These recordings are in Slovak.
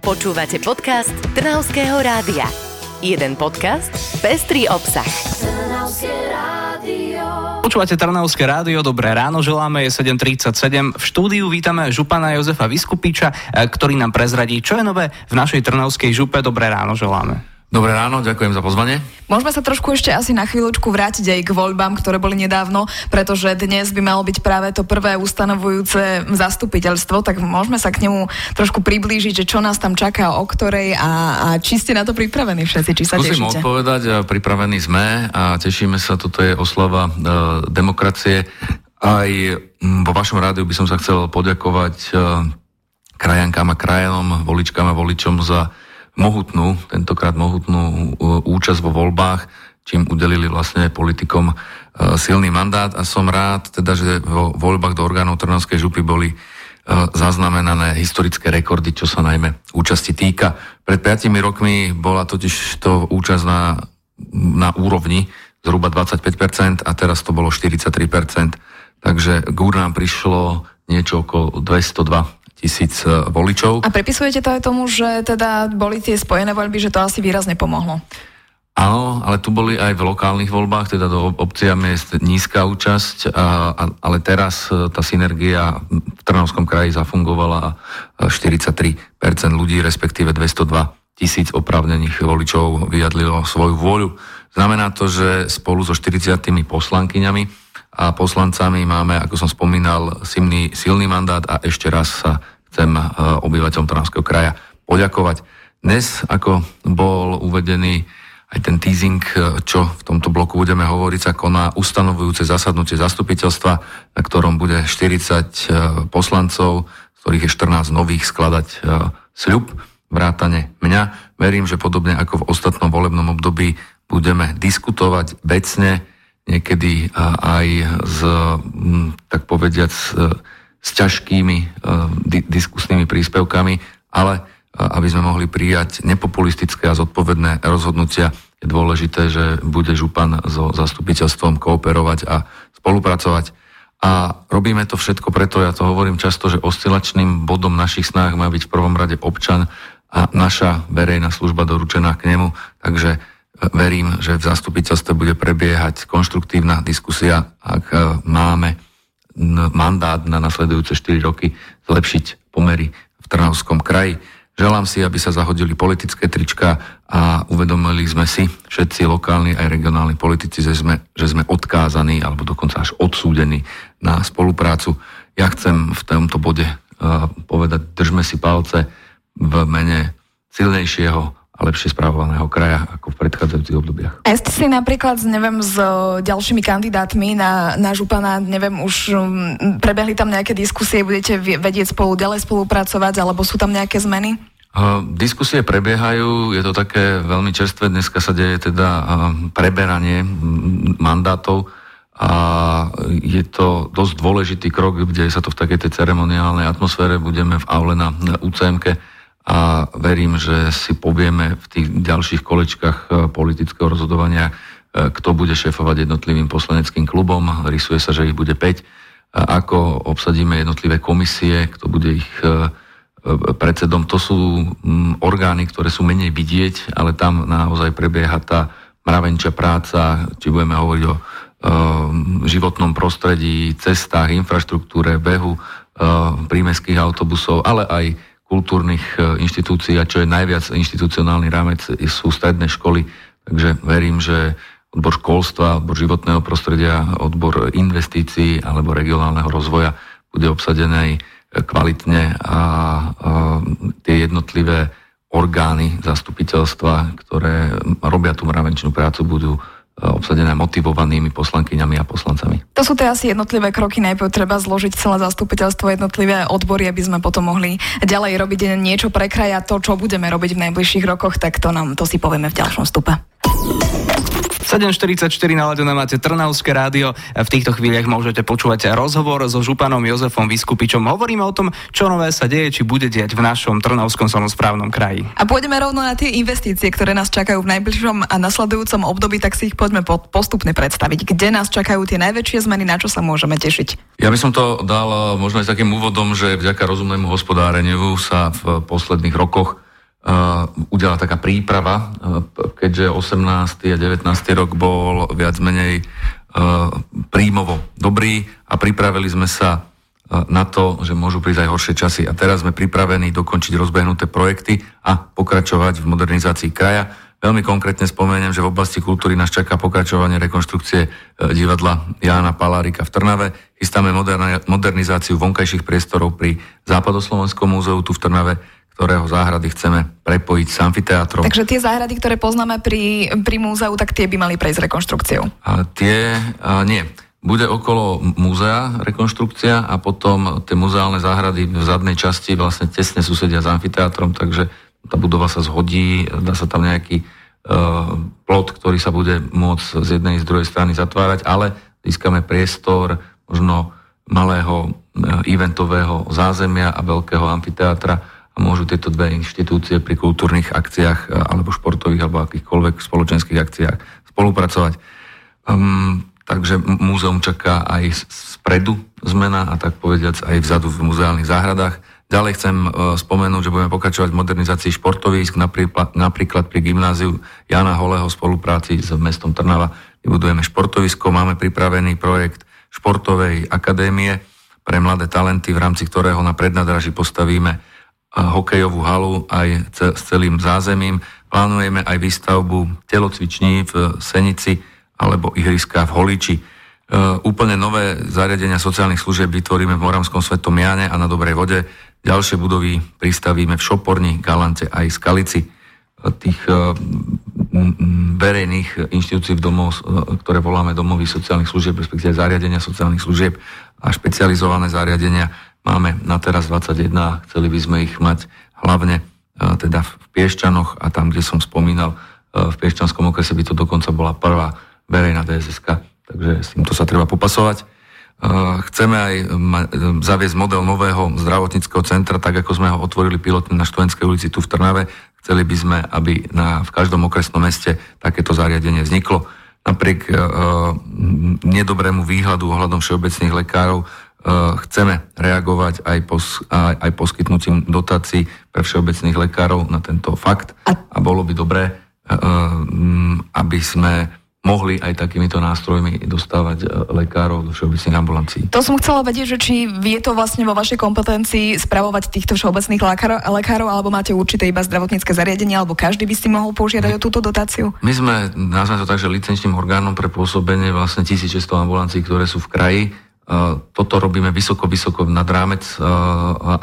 Počúvate podcast Trnavského rádia. Jeden podcast, pestrý obsah. Počúvate Trnavské rádio, dobré ráno, želáme, je 7.37. V štúdiu vítame župana Jozefa Vyskupiča, eh, ktorý nám prezradí, čo je nové v našej Trnavskej župe. Dobré ráno, želáme. Dobré ráno, ďakujem za pozvanie. Môžeme sa trošku ešte asi na chvíľočku vrátiť aj k voľbám, ktoré boli nedávno, pretože dnes by malo byť práve to prvé ustanovujúce zastupiteľstvo, tak môžeme sa k nemu trošku priblížiť, že čo nás tam čaká, o ktorej a, a či ste na to pripravení všetci, či sa Skúsim tešíte. odpovedať, pripravení sme a tešíme sa, toto je oslava e, demokracie. Aj vo vašom rádiu by som sa chcel poďakovať e, krajankám a krajanom, voličkám a voličom za mohutnú, tentokrát mohutnú e, účasť vo voľbách, čím udelili vlastne politikom e, silný mandát a som rád, teda, že vo voľbách do orgánov Trnavskej župy boli e, zaznamenané historické rekordy, čo sa najmä účasti týka. Pred 5 rokmi bola totiž to účasť na, na úrovni zhruba 25% a teraz to bolo 43%. Takže k urnám prišlo niečo okolo 202 tisíc e, voličov. A pripisujete to aj tomu, že teda boli tie spojené voľby, že to asi výrazne pomohlo? Áno, ale tu boli aj v lokálnych voľbách, teda do obcia miest nízka účasť, a, a, ale teraz e, tá synergia v Trnavskom kraji zafungovala a 43% ľudí, respektíve 202 tisíc oprávnených voličov vyjadlilo svoju vôľu. Znamená to, že spolu so 40 poslankyňami a poslancami máme, ako som spomínal, silný, silný mandát a ešte raz sa chcem e, obyvateľom Trnavského kraja poďakovať. Dnes, ako bol uvedený aj ten teasing, e, čo v tomto bloku budeme hovoriť, sa koná ustanovujúce zasadnutie zastupiteľstva, na ktorom bude 40 e, poslancov, z ktorých je 14 nových, skladať sľub, vrátane mňa. Verím, že podobne ako v ostatnom volebnom období budeme diskutovať vecne, niekedy aj s, tak povediac, s ťažkými di- diskusnými príspevkami, ale aby sme mohli prijať nepopulistické a zodpovedné rozhodnutia, je dôležité, že bude župan so zastupiteľstvom kooperovať a spolupracovať. A robíme to všetko preto, ja to hovorím často, že oscilačným bodom našich snách má byť v prvom rade občan a naša verejná služba doručená k nemu. Takže verím, že v zastupiteľstve bude prebiehať konštruktívna diskusia, ak e, máme mandát na nasledujúce 4 roky zlepšiť pomery v Trnavskom kraji. Želám si, aby sa zahodili politické trička a uvedomili sme si, všetci lokálni aj regionálni politici, že sme, že sme odkázaní alebo dokonca až odsúdení na spoluprácu. Ja chcem v tomto bode uh, povedať, držme si palce v mene silnejšieho a lepšie správovaného kraja ako v predchádzajúcich obdobiach. A ste si napríklad, neviem, s ďalšími kandidátmi na, na župana, neviem, už um, prebehli tam nejaké diskusie, budete vedieť spolu ďalej spolupracovať, alebo sú tam nejaké zmeny? Uh, diskusie prebiehajú, je to také veľmi čerstvé, dneska sa deje teda uh, preberanie mandátov a je to dosť dôležitý krok, kde sa to v takej tej ceremoniálnej atmosfére budeme v aule na UCMke a verím, že si povieme v tých ďalších kolečkách e, politického rozhodovania, e, kto bude šéfovať jednotlivým poslaneckým klubom. Rysuje sa, že ich bude 5. A ako obsadíme jednotlivé komisie, kto bude ich e, predsedom. To sú orgány, ktoré sú menej vidieť, ale tam naozaj prebieha tá mravenčia práca, či budeme hovoriť o životnom prostredí, cestách, infraštruktúre, behu, prímeských autobusov, ale aj kultúrnych e, inštitúcií a čo je najviac inštitucionálny rámec sú stredné školy. Takže verím, že odbor školstva, odbor životného prostredia, odbor investícií alebo regionálneho rozvoja bude obsadený kvalitne a, a tie jednotlivé orgány zastupiteľstva, ktoré robia tú mravenčnú prácu, budú obsadené motivovanými poslankyňami a poslancami. To sú tie asi jednotlivé kroky. Najprv treba zložiť celé zastupiteľstvo, jednotlivé odbory, aby sme potom mohli ďalej robiť niečo pre kraj a to, čo budeme robiť v najbližších rokoch, tak to nám to si povieme v ďalšom stupe. 7.44 naladené máte Trnavské rádio. V týchto chvíľach môžete počúvať rozhovor so županom Jozefom Vyskupičom. Hovoríme o tom, čo nové sa deje, či bude diať v našom Trnavskom samozprávnom kraji. A pôjdeme rovno na tie investície, ktoré nás čakajú v najbližšom a nasledujúcom období, tak si ich poďme postupne predstaviť. Kde nás čakajú tie najväčšie zmeny, na čo sa môžeme tešiť? Ja by som to dal možno aj takým úvodom, že vďaka rozumnému hospodáreniu sa v posledných rokoch udiala taká príprava, keďže 18. a 19. rok bol viac menej príjmovo dobrý a pripravili sme sa na to, že môžu prísť aj horšie časy. A teraz sme pripravení dokončiť rozbehnuté projekty a pokračovať v modernizácii kraja. Veľmi konkrétne spomeniem, že v oblasti kultúry nás čaká pokračovanie rekonštrukcie e, divadla Jána Palárika v Trnave. Chystáme modernizáciu vonkajších priestorov pri Západoslovenskom múzeu tu v Trnave, ktorého záhrady chceme prepojiť s amfiteátrom. Takže tie záhrady, ktoré poznáme pri, pri múzeu, tak tie by mali prejsť rekonštrukciou? A tie, a nie. Bude okolo múzea rekonštrukcia a potom tie muzeálne záhrady v zadnej časti vlastne tesne susedia s amfiteátrom, takže tá budova sa zhodí, dá sa tam nejaký uh, plot, ktorý sa bude môcť z jednej z druhej strany zatvárať, ale získame priestor možno malého uh, eventového zázemia a veľkého amfiteátra a môžu tieto dve inštitúcie pri kultúrnych akciách uh, alebo športových alebo akýchkoľvek spoločenských akciách spolupracovať. Um, Takže múzeum čaká aj spredu zmena a tak povediac aj vzadu v muzeálnych záhradách. Ďalej chcem e, spomenúť, že budeme pokračovať v modernizácii športovísk, napríklad, pri gymnáziu Jana Holého v spolupráci s mestom Trnava. Vybudujeme športovisko, máme pripravený projekt športovej akadémie pre mladé talenty, v rámci ktorého na prednadraži postavíme e, hokejovú halu aj s celým zázemím. Plánujeme aj výstavbu telocviční v Senici, alebo ihriska v Holiči. E, úplne nové zariadenia sociálnych služieb vytvoríme v Moravskom Svetom Jáne a na Dobrej vode. Ďalšie budovy pristavíme v Šoporni, Galante aj Skalici. E, tých e, verejných inštitúcií v domov, ktoré voláme domovy sociálnych služieb, respektíve zariadenia sociálnych služieb a špecializované zariadenia máme na teraz 21 a chceli by sme ich mať hlavne teda v Piešťanoch a tam, kde som spomínal, v Piešťanskom okrese by to dokonca bola prvá verejná DSSK, takže s týmto sa treba popasovať. Chceme aj zaviesť model nového zdravotníckého centra, tak ako sme ho otvorili pilotne na Štovenskej ulici tu v Trnave. Chceli by sme, aby na, v každom okresnom meste takéto zariadenie vzniklo. Napriek uh, nedobrému výhľadu ohľadom všeobecných lekárov uh, chceme reagovať aj, pos, aj, aj poskytnutím dotácií pre všeobecných lekárov na tento fakt a bolo by dobré, uh, aby sme mohli aj takýmito nástrojmi dostávať e, lekárov do všeobecných ambulancií. To som chcela vedieť, že či je to vlastne vo vašej kompetencii spravovať týchto všeobecných lekárov, lekárov alebo máte určité iba zdravotnícke zariadenie, alebo každý by si mohol požiadať my, o túto dotáciu? My sme, nazvime to tak, že licenčným orgánom pre pôsobenie vlastne 1600 ambulancií, ktoré sú v kraji. E, toto robíme vysoko, vysoko nad rámec, e,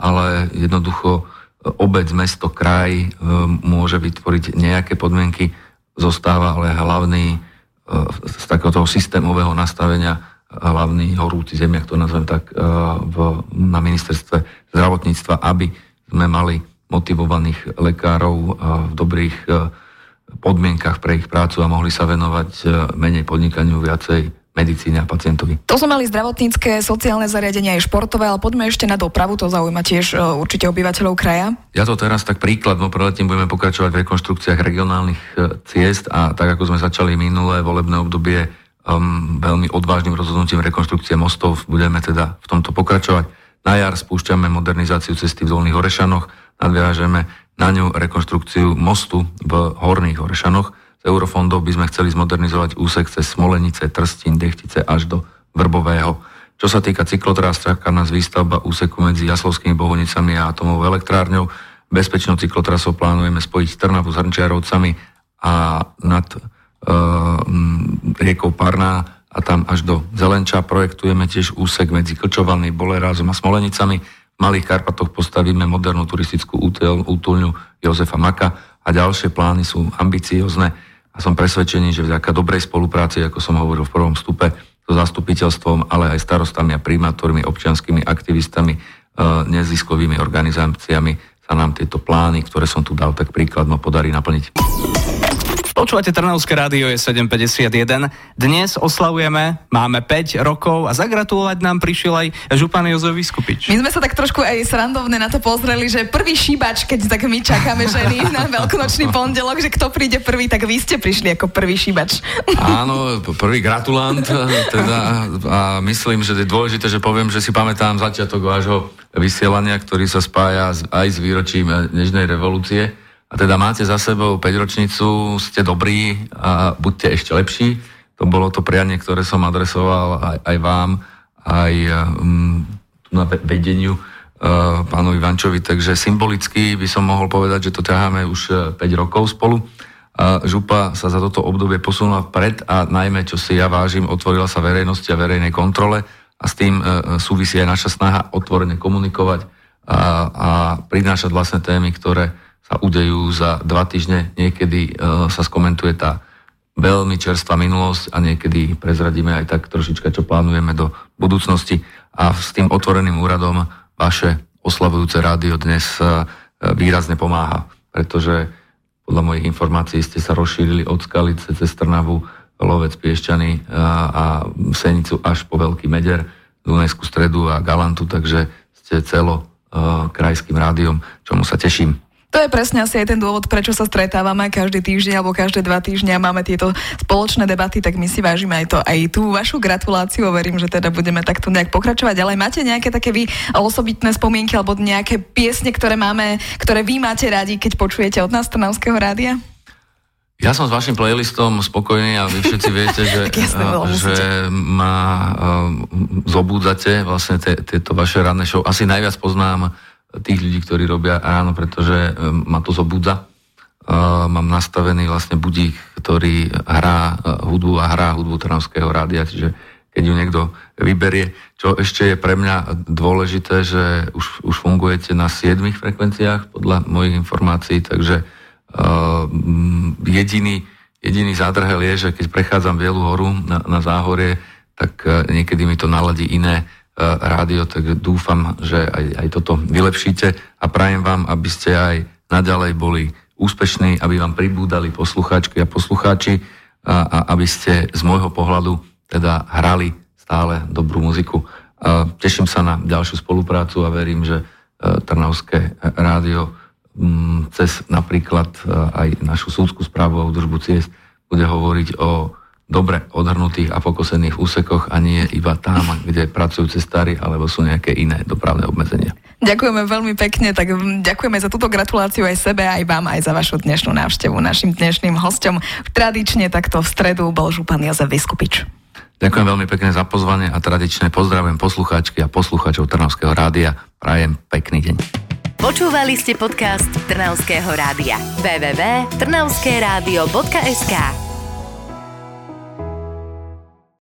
ale jednoducho obec, mesto, kraj môže vytvoriť nejaké podmienky, zostáva ale hlavný z takého systémového nastavenia hlavný horúci zemiak, to nazvem tak, e, v, na ministerstve zdravotníctva, aby sme mali motivovaných lekárov e, v dobrých e, podmienkach pre ich prácu a mohli sa venovať menej podnikaniu, viacej medicíne a pacientovi. To sme mali zdravotnícke, sociálne zariadenia aj športové, ale poďme ešte na dopravu, to zaujíma tiež uh, určite obyvateľov kraja. Ja to teraz tak príklad, no predtým budeme pokračovať v rekonštrukciách regionálnych uh, ciest a tak ako sme začali minulé volebné obdobie um, veľmi odvážnym rozhodnutím rekonštrukcie mostov, budeme teda v tomto pokračovať. Na jar spúšťame modernizáciu cesty v Dolných Orešanoch, nadviažeme na ňu rekonštrukciu mostu v Horných Orešanoch, eurofondov by sme chceli zmodernizovať úsek cez Smolenice, Trstín, Dechtice až do Vrbového. Čo sa týka cyklotras, čaká nás výstavba úseku medzi Jaslovskými bohonicami a atomovou elektrárňou. Bezpečnou cyklotrasou plánujeme spojiť Trnavu s Hrnčiarovcami a nad e, riekou Parná a tam až do Zelenča. Projektujeme tiež úsek medzi Klčovaný, Bolerázom a Smolenicami. V Malých Karpatoch postavíme modernú turistickú útulňu Jozefa Maka a ďalšie plány sú ambiciozne a som presvedčený, že vďaka dobrej spolupráci, ako som hovoril v prvom stupe, so zastupiteľstvom, ale aj starostami a primátormi, občianskými aktivistami, e, neziskovými organizáciami sa nám tieto plány, ktoré som tu dal tak príkladno, podarí naplniť. Počúvate Trnavské rádio je 751. Dnes oslavujeme, máme 5 rokov a zagratulovať nám prišiel aj župan Jozef Vyskupič. My sme sa tak trošku aj srandovne na to pozreli, že prvý šíbač, keď tak my čakáme ženy na veľkonočný pondelok, že kto príde prvý, tak vy ste prišli ako prvý šíbač. Áno, prvý gratulant teda, a myslím, že je dôležité, že poviem, že si pamätám začiatok vášho vysielania, ktorý sa spája aj s výročím Nežnej revolúcie A teda máte za sebou 5 ročnicu, ste dobrí a buďte ešte lepší. To bolo to prianie, ktoré som adresoval aj, aj vám, aj um, na vedeniu uh, pánovi Vančovi, takže symbolicky by som mohol povedať, že to ťaháme už 5 rokov spolu. A župa sa za toto obdobie posunula vpred a najmä, čo si ja vážim, otvorila sa verejnosti a verejnej kontrole a s tým uh, súvisí aj naša snaha otvorene komunikovať a, a prinášať vlastné témy, ktoré sa udejú za dva týždne. Niekedy uh, sa skomentuje tá veľmi čerstvá minulosť a niekedy prezradíme aj tak trošička, čo plánujeme do budúcnosti. A s tým otvoreným úradom vaše oslavujúce rádio dnes uh, výrazne pomáha, pretože podľa mojich informácií ste sa rozšírili od Skalice cez Trnavu, Lovec, Piešťany a, Senicu až po Veľký Meder, Dunajskú stredu a Galantu, takže ste celo krajským rádiom, čomu sa teším. To je presne asi aj ten dôvod, prečo sa stretávame každý týždeň alebo každé dva týždne a máme tieto spoločné debaty, tak my si vážime aj to, aj tú vašu gratuláciu. Verím, že teda budeme takto nejak pokračovať. Ale máte nejaké také vy osobitné spomienky alebo nejaké piesne, ktoré máme, ktoré vy máte radi, keď počujete od nás Trnavského rádia? Ja som s vašim playlistom spokojný a vy všetci viete, že, že ma uh, zobúdzate vlastne tieto vaše ranné show. Asi najviac poznám tých ľudí, ktorí robia ráno, pretože ma to zobudza. Mám nastavený vlastne budík, ktorý hrá hudbu a hrá hudbu Trnavského rádia, čiže keď ju niekto vyberie. Čo ešte je pre mňa dôležité, že už, už fungujete na 7 frekvenciách podľa mojich informácií, takže uh, jediný, jediný zádrhel je, že keď prechádzam Bielu horu na, na záhorie, tak uh, niekedy mi to naladí iné rádio, tak dúfam, že aj, aj toto vylepšíte a prajem vám, aby ste aj naďalej boli úspešní, aby vám pribúdali poslucháčky a poslucháči a, a aby ste z môjho pohľadu teda hrali stále dobrú muziku. A teším sa na ďalšiu spoluprácu a verím, že e, Trnavské rádio mm, cez napríklad e, aj našu súdskú správu a údržbu ciest bude hovoriť o dobre odhrnutých a pokosených úsekoch a nie iba tam, kde pracujú cestári alebo sú nejaké iné dopravné obmedzenia. Ďakujeme veľmi pekne, tak ďakujeme za túto gratuláciu aj sebe, aj vám, aj za vašu dnešnú návštevu. Našim dnešným hostom tradične takto v stredu bol župan Jozef Vyskupič. Ďakujem veľmi pekne za pozvanie a tradične pozdravujem poslucháčky a poslucháčov Trnavského rádia. Prajem pekný deň. Počúvali ste podcast Trnavského rádia. www.trnavskeradio.sk